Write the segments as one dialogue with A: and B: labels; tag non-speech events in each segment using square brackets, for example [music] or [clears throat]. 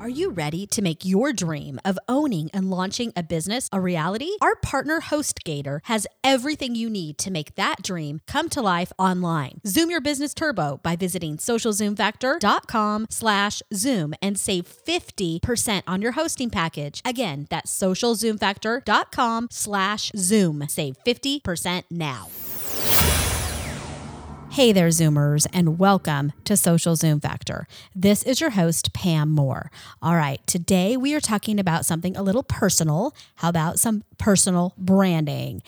A: Are you ready to make your dream of owning and launching a business a reality? Our partner HostGator has everything you need to make that dream come to life online. Zoom your business turbo by visiting socialzoomfactor.com slash zoom and save 50% on your hosting package. Again, that's socialzoomfactor.com slash zoom. Save 50% now. Hey there, Zoomers, and welcome to Social Zoom Factor. This is your host, Pam Moore. All right, today we are talking about something a little personal. How about some personal branding?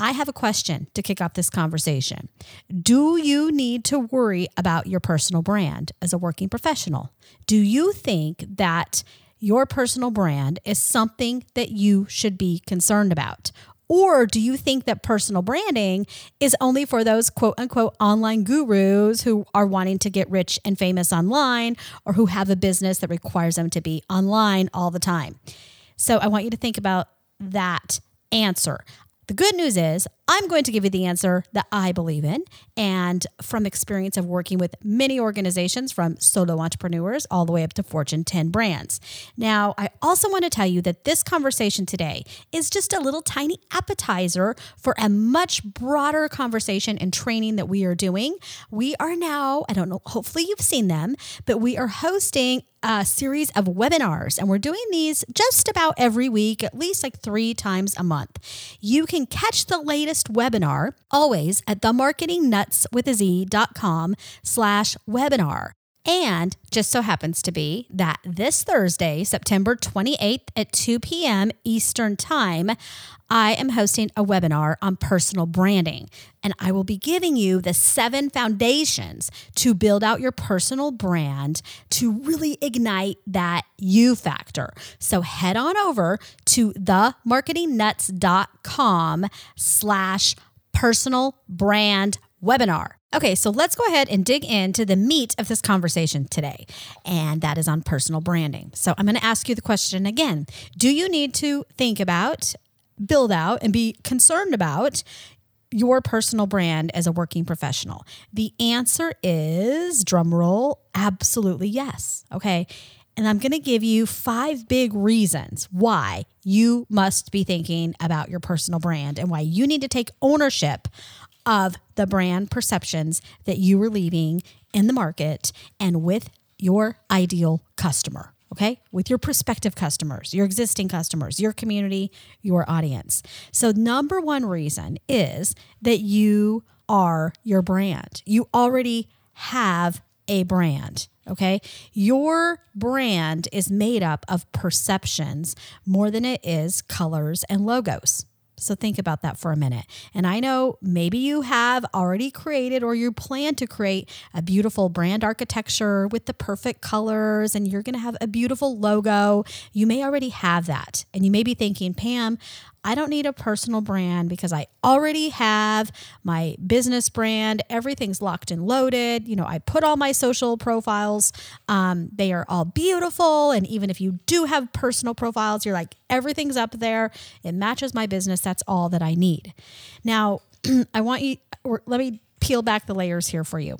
A: I have a question to kick off this conversation. Do you need to worry about your personal brand as a working professional? Do you think that your personal brand is something that you should be concerned about? Or do you think that personal branding is only for those quote unquote online gurus who are wanting to get rich and famous online or who have a business that requires them to be online all the time? So I want you to think about that answer. The good news is, I'm going to give you the answer that I believe in. And from experience of working with many organizations, from solo entrepreneurs all the way up to Fortune 10 brands. Now, I also want to tell you that this conversation today is just a little tiny appetizer for a much broader conversation and training that we are doing. We are now, I don't know, hopefully you've seen them, but we are hosting a series of webinars, and we're doing these just about every week, at least like three times a month. You can catch the latest webinar always at themarketingnutswithaz.com slash webinar. And just so happens to be that this Thursday, September 28th at 2 p.m. Eastern Time, I am hosting a webinar on personal branding. And I will be giving you the seven foundations to build out your personal brand to really ignite that you factor. So head on over to themarketingnutz.com slash personal brand webinar. Okay, so let's go ahead and dig into the meat of this conversation today, and that is on personal branding. So I'm going to ask you the question again Do you need to think about, build out, and be concerned about your personal brand as a working professional? The answer is drumroll, absolutely yes. Okay. And I'm going to give you five big reasons why you must be thinking about your personal brand and why you need to take ownership of the brand perceptions that you are leaving in the market and with your ideal customer. Okay, with your prospective customers, your existing customers, your community, your audience. So, number one reason is that you are your brand. You already have a brand. Okay. Your brand is made up of perceptions more than it is colors and logos. So think about that for a minute. And I know maybe you have already created or you plan to create a beautiful brand architecture with the perfect colors and you're going to have a beautiful logo. You may already have that. And you may be thinking, Pam, I don't need a personal brand because I already have my business brand. Everything's locked and loaded. You know, I put all my social profiles, um, they are all beautiful. And even if you do have personal profiles, you're like, everything's up there. It matches my business. That's all that I need. Now, [clears throat] I want you, let me peel back the layers here for you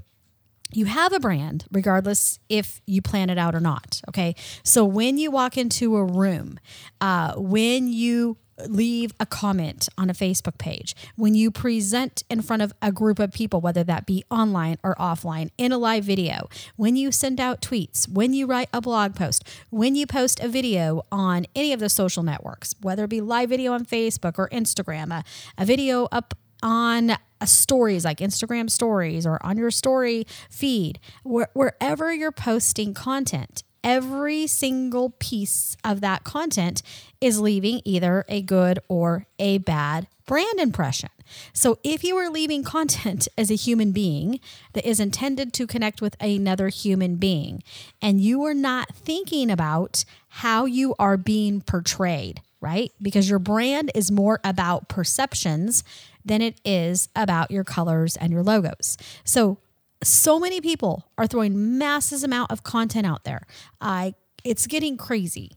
A: you have a brand regardless if you plan it out or not okay so when you walk into a room uh, when you leave a comment on a Facebook page, when you present in front of a group of people, whether that be online or offline, in a live video, when you send out tweets, when you write a blog post, when you post a video on any of the social networks, whether it be live video on Facebook or Instagram, a, a video up on a stories like Instagram stories or on your story feed, wh- wherever you're posting content, every single piece of that content is leaving either a good or a bad brand impression. So if you are leaving content [laughs] as a human being that is intended to connect with another human being, and you are not thinking about how you are being portrayed, right? Because your brand is more about perceptions than it is about your colors and your logos. So so many people are throwing masses amount of content out there. I it's getting crazy.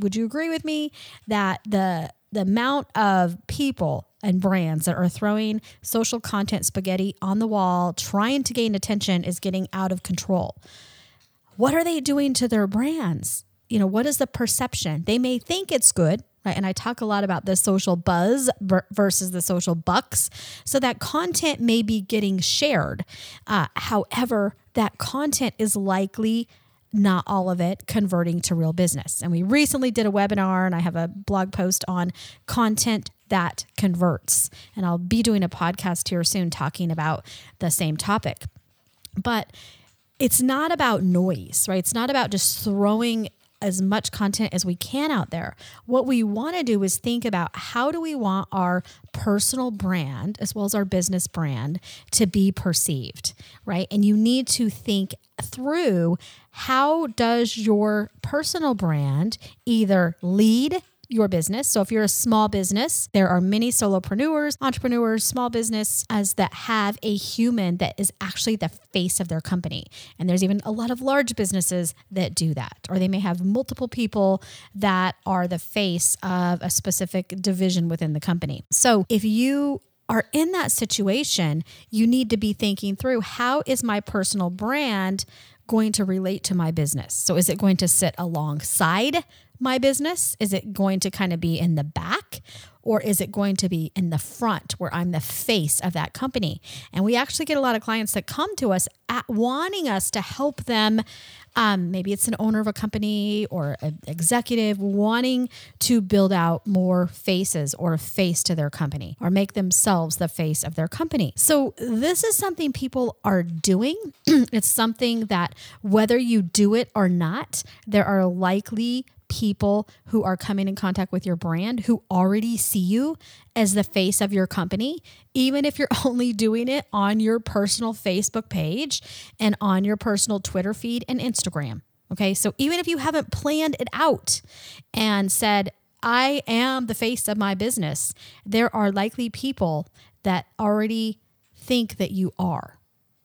A: Would you agree with me that the the amount of people and brands that are throwing social content spaghetti on the wall trying to gain attention is getting out of control. What are they doing to their brands? You know, what is the perception? They may think it's good, right? And I talk a lot about the social buzz versus the social bucks. So that content may be getting shared. Uh, however, that content is likely not all of it converting to real business. And we recently did a webinar, and I have a blog post on content that converts. And I'll be doing a podcast here soon talking about the same topic. But it's not about noise, right? It's not about just throwing as much content as we can out there. What we want to do is think about how do we want our personal brand as well as our business brand to be perceived, right? And you need to think through how does your personal brand either lead your business. So if you're a small business, there are many solopreneurs, entrepreneurs, small business as that have a human that is actually the face of their company. And there's even a lot of large businesses that do that. Or they may have multiple people that are the face of a specific division within the company. So if you are in that situation, you need to be thinking through how is my personal brand going to relate to my business? So is it going to sit alongside my business? Is it going to kind of be in the back or is it going to be in the front where I'm the face of that company? And we actually get a lot of clients that come to us at wanting us to help them. Um, maybe it's an owner of a company or an executive wanting to build out more faces or a face to their company or make themselves the face of their company. So, this is something people are doing. [clears throat] it's something that, whether you do it or not, there are likely people who are coming in contact with your brand who already see you as the face of your company, even if you're [laughs] only doing it on your personal Facebook page and on your personal Twitter feed and Instagram. Okay. So even if you haven't planned it out and said, I am the face of my business, there are likely people that already think that you are.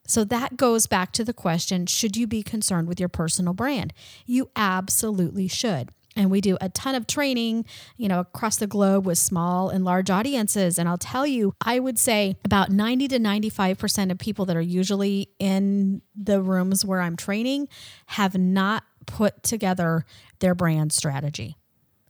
A: So that goes back to the question should you be concerned with your personal brand? You absolutely should. And we do a ton of training, you know, across the globe with small and large audiences. And I'll tell you, I would say about 90 to 95% of people that are usually in the rooms where I'm training have not put together their brand strategy.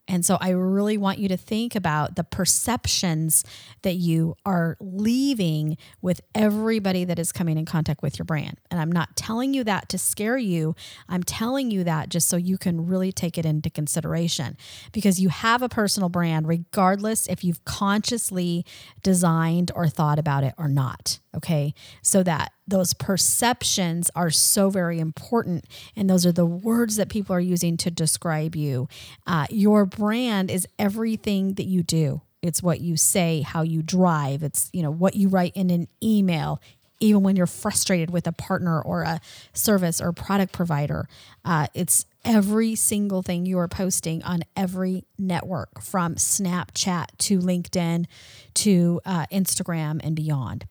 A: And so I really want you to think about the perceptions that you are leaving with everybody that is coming in contact with your brand. And I'm not telling you that to scare you. I'm telling you that just so you can really take it into consideration because you have a personal brand, regardless if you've consciously designed or thought about it or not. Okay. So that those perceptions are so very important. And those are the words that people are using to describe you. Uh, your brand is everything that you do. It's what you say, how you drive. It's, you know, what you write in an email, even when you're frustrated with a partner or a service or product provider. Uh, it's every single thing you are posting on every network from Snapchat to LinkedIn to uh, Instagram and beyond.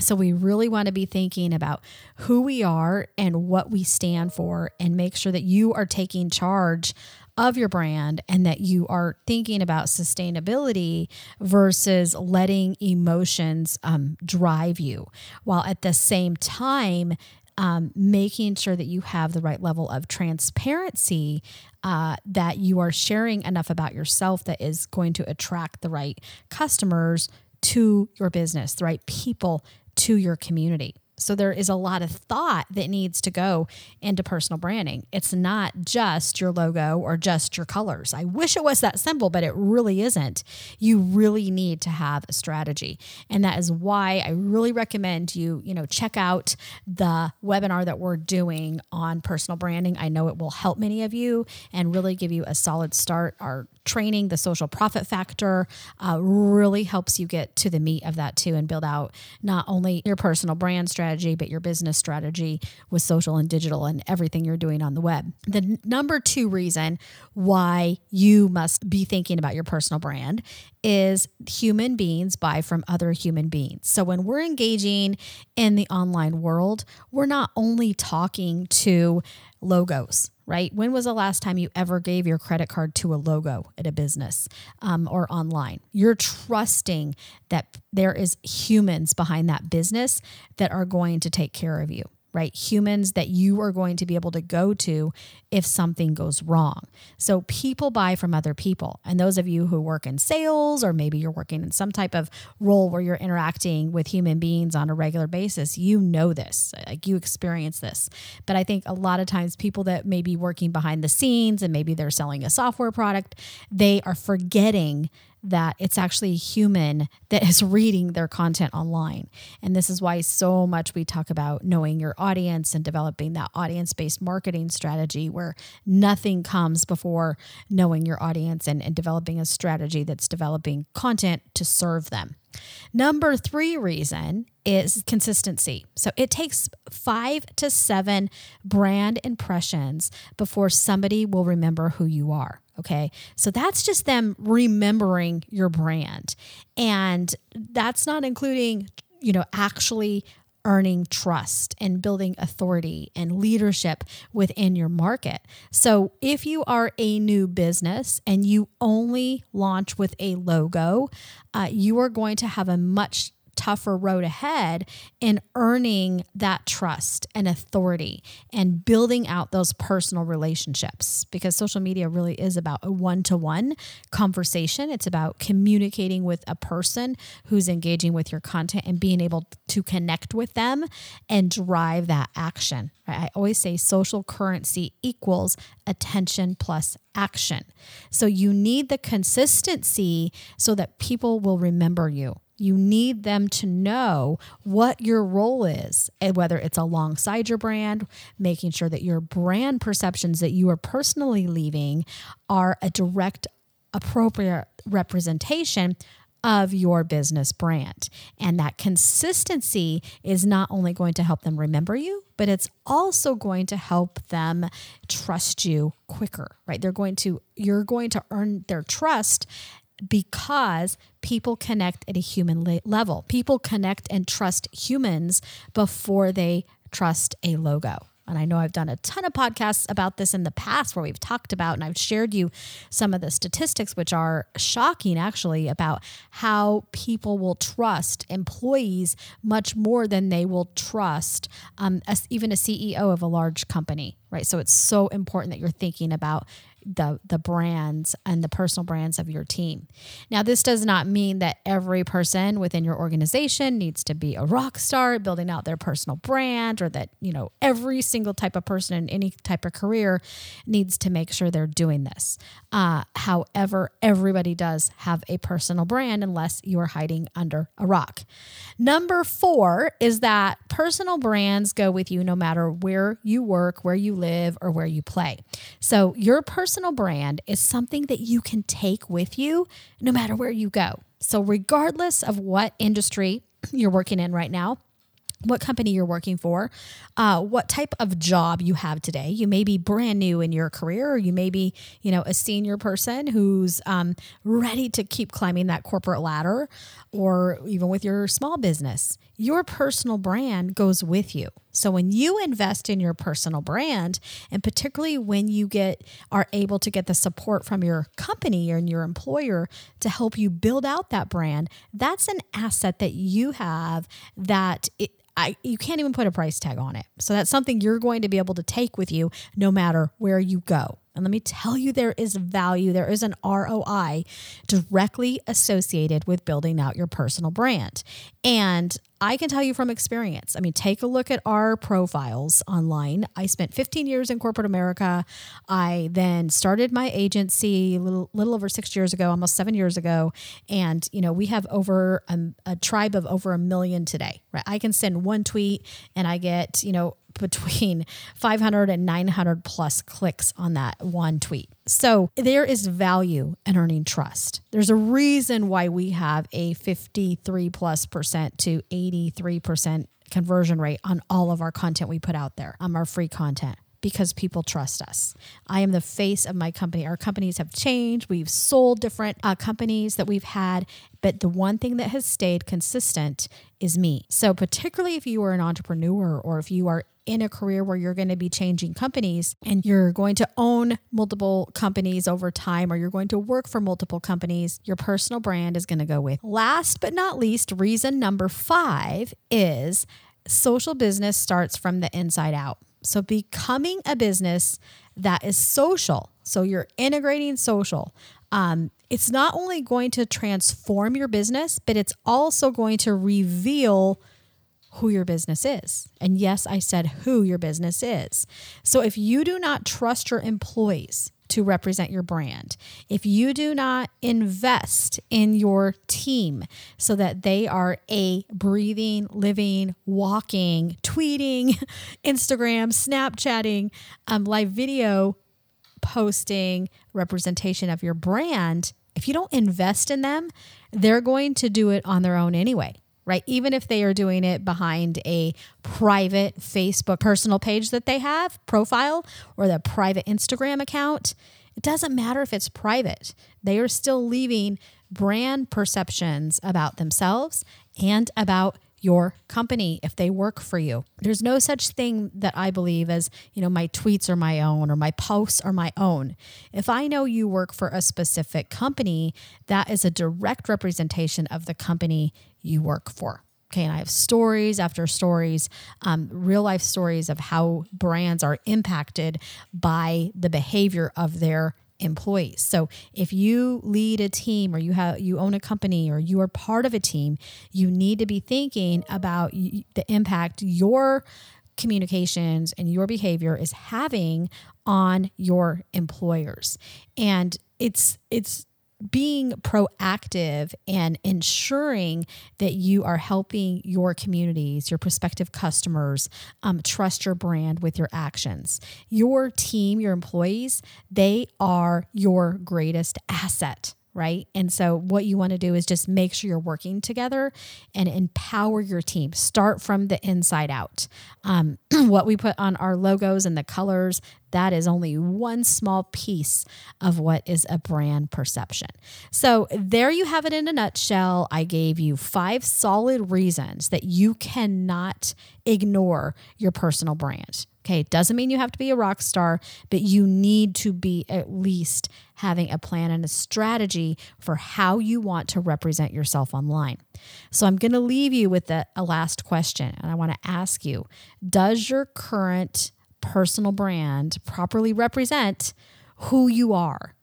A: So, we really want to be thinking about who we are and what we stand for, and make sure that you are taking charge of your brand and that you are thinking about sustainability versus letting emotions um, drive you, while at the same time, um, making sure that you have the right level of transparency, uh, that you are sharing enough about yourself that is going to attract the right customers to your business, the right people to your community. So there is a lot of thought that needs to go into personal branding. It's not just your logo or just your colors. I wish it was that simple, but it really isn't. You really need to have a strategy. And that is why I really recommend you, you know, check out the webinar that we're doing on personal branding. I know it will help many of you and really give you a solid start. Our training, the social profit factor, uh, really helps you get to the meat of that too and build out not only your personal brand strategy, but your business strategy with social and digital and everything you're doing on the web. The n- number two reason why you must be thinking about your personal brand is human beings buy from other human beings. So when we're engaging in the online world, we're not only talking to logos right? When was the last time you ever gave your credit card to a logo at a business um, or online? You're trusting that there is humans behind that business that are going to take care of you right? Humans that you are going to be able to go to if something goes wrong. So people buy from other people. And those of you who work in sales, or maybe you're working in some type of role where you're interacting with human beings on a regular basis, you know this, like you experience this. But I think a lot of times people that may be working behind the scenes and maybe they're selling a software product, they are forgetting that it's actually a human that is [laughs] reading their content online. And this is why so much we talk about knowing your audience and developing that audience based marketing strategy where nothing comes before knowing your audience and, and developing a strategy that's developing content to serve them. Number three reason is consistency. So it takes five to seven brand impressions before somebody will remember who you are. Okay. So that's just them remembering your brand. And that's not including, you know, actually earning trust and building authority and leadership within your market. So, if you are a new business and you only launch with a logo, uh, you are going to have a much tougher road ahead in earning that trust and authority and building out those personal relationships because social media really is about a one to one conversation. It's about communicating with a person who's engaging with your content and being able to connect with them and drive that action. I always say social currency equals attention plus action. So you need the consistency so that people will remember you you need them to know what your role is, and whether it's alongside your brand, making sure that your brand perceptions that you are personally leaving are a direct, appropriate representation of your business brand. And that consistency is not only going to help them remember you, but it's also going to help them trust you quicker, right? They're going to, you're going to earn their trust because people connect at a human le- level. People connect and trust humans before they trust a logo. And I know I've done a ton of podcasts about this in the past where we've talked about, and I've shared you some of the statistics, which are shocking actually, about how people will trust employees much more than they will trust um, even a CEO of a large company, right? So it's so important that you're thinking about the the brands and the personal brands of your team. Now, this does not mean that every person within your organization needs to be a rock star building out their personal brand or that, you know, every single type of person in any type of career needs to make sure they're doing this. Uh, however, everybody does have a personal brand unless you are hiding under a rock. Number 4 is that personal brands go with you no matter where you work, where you live, or where you play. So, your personal personal brand is something that you can take with you no matter where you go. So, regardless of what industry [clears throat] you're working in right now, what company you're working for, uh, what type of job you have today. You may be brand new in your career, or you may be, you know, a senior person who's um, ready to keep climbing that corporate ladder, or even with your small business. Your personal brand goes with you. So when you invest in your personal brand, and particularly when you get are able to get the support from your company and your employer to help you build out that brand, that's an asset that you have that it, I, you can't even put a price tag on it. So that's something you're going to be able to take with you no matter where you go. And let me tell you, there is value, there is an ROI directly associated with building out your personal brand. And I can tell you from experience. I mean, take a look at our profiles online. I spent 15 years in corporate America. I then started my agency a little, little over six years ago, almost seven years ago. And, you know, we have over a, a tribe of over a million today, right? I can send one tweet and I get, you know, [laughs] between 500 and 900 plus clicks on that one tweet. So there is value in earning trust. There's a reason why we have a 53 plus percent to 83 percent conversion rate on all of our content we put out there. On our free content because people trust us. I am the face of my company. Our companies have changed. We've sold different uh, companies that we've had, but the one thing that has stayed consistent is me. So, particularly if you are an entrepreneur or if you are in a career where you're going to be changing companies and you're going to own multiple companies over time or you're going to work for multiple companies, your personal brand is going to go with. Last but not least, reason number five is social business starts from the inside out. So, becoming a business that is social, so you're integrating social, um, it's not only going to transform your business, but it's also going to reveal who your business is. And yes, I said who your business is. So, if you do not trust your employees, to represent your brand. If you do not invest in your team so that they are a breathing, living, walking, tweeting, [laughs] Instagram, Snapchatting, um, live video posting representation of your brand, if you don't invest in them, they're going to do it on their own anyway right? Even if they are doing it behind a private Facebook personal page that they have, profile, or the private Instagram account, it doesn't matter if it's private. They are still leaving brand perceptions about themselves and about your company if they work for you. There's no such thing that I believe as, you know, my tweets are my own or my posts are my own. If I know you work for a specific company, that is a direct representation of the company you work for. Okay, and I have stories after stories, um, real life stories of how brands are impacted by the behavior of their employees. So if you lead a team or you have you own a company or you are part of a team, you need to be thinking about the impact your communications and your behavior is having on your employers. And it's it's being proactive and ensuring that you are helping your communities, your prospective customers, um, trust your brand with your actions. Your team, your employees, they are your greatest asset right? And so, what you want to do is just make sure you're working together and empower your team. Start from the inside out. Um, [clears throat] what we put on our logos and the colors, that is only one small piece of what is a brand perception. So, there you have it in a nutshell. I gave you five solid reasons that you cannot ignore your personal brand. Okay, it doesn't mean you have to be a rock star, but you need to be at least having a plan and a strategy for how you want to represent yourself online. So I'm going to leave you with a, a last question, and I want to ask you Does your current personal brand properly represent who you are?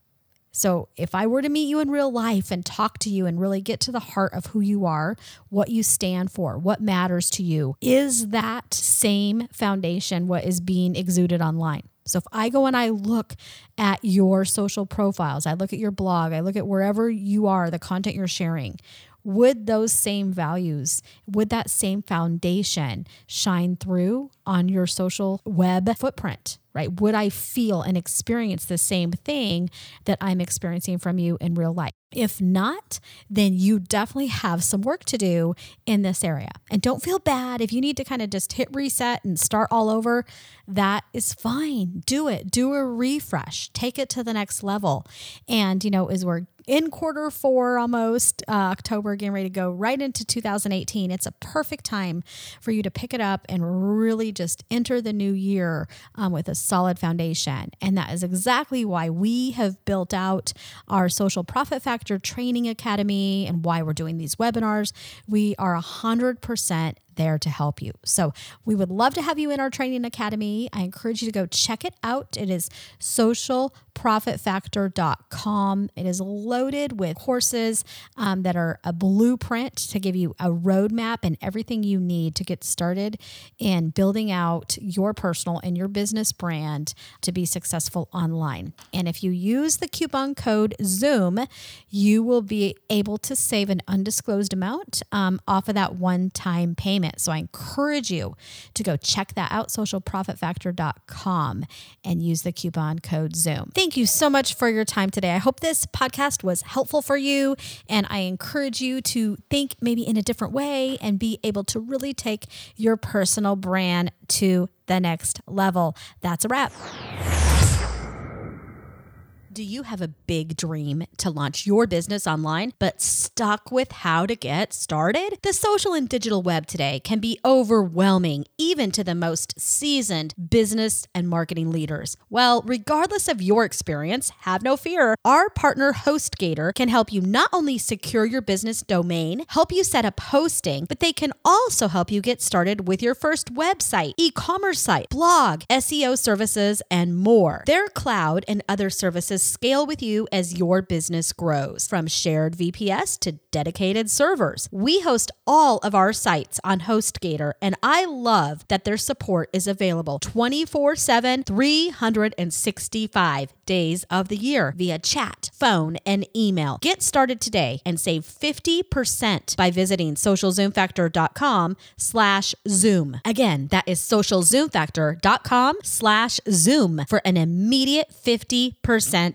A: So, if I were to meet you in real life and talk to you and really get to the heart of who you are, what you stand for, what matters to you, is that same foundation what is being exuded online? So, if I go and I look at your social profiles, I look at your blog, I look at wherever you are, the content you're sharing, would those same values, would that same foundation shine through on your social web footprint? Right? Would I feel and experience the same thing that I'm experiencing from you in real life? If not, then you definitely have some work to do in this area. And don't feel bad if you need to kind of just hit reset and start all over. That is fine. Do it. Do a refresh. Take it to the next level. And, you know, as we're in quarter four almost, uh, October, getting ready to go right into 2018. It's a perfect time for you to pick it up and really just enter the new year um, with a solid foundation. And that is exactly why we have built out our Social Profit Factor Training Academy and why we're doing these webinars. We are 100% there to help you. So we would love to have you in our training academy. I encourage you to go check it out. It is socialprofitfactor.com. It is loaded with courses um, that are a blueprint to give you a roadmap and everything you need to get started in building out your personal and your business brand to be successful online. And if you use the coupon code ZOOM, you will be able to save an undisclosed amount um, off of that one time payment. So I encourage you to go check that out, socialprofitfactor.com, and use the coupon code ZOOM. Thank you so much for your time today. I hope this podcast was helpful for you, and I encourage you to think maybe in a different way and be able to really take your personal brand to the next level. That's a wrap. Do you have a big dream to launch your business online, but stuck with how to get started? The social and digital web today can be overwhelming, even to the most seasoned business and marketing leaders. Well, regardless of your experience, have no fear. Our partner HostGator can help you not only secure your business domain, help you set up hosting, but they can also help you get started with your first website, e commerce site, blog, SEO services, and more. Their cloud and other services scale with you as your business grows, from shared VPS to dedicated servers. We host all of our sites on HostGator, and I love that their support is available 24 7, 365 days of the year via chat, phone, and email. Get started today and save 50% by visiting socialzoomfactor.com slash zoom. Again, that is socialzoomfactor.com slash zoom for an immediate 50%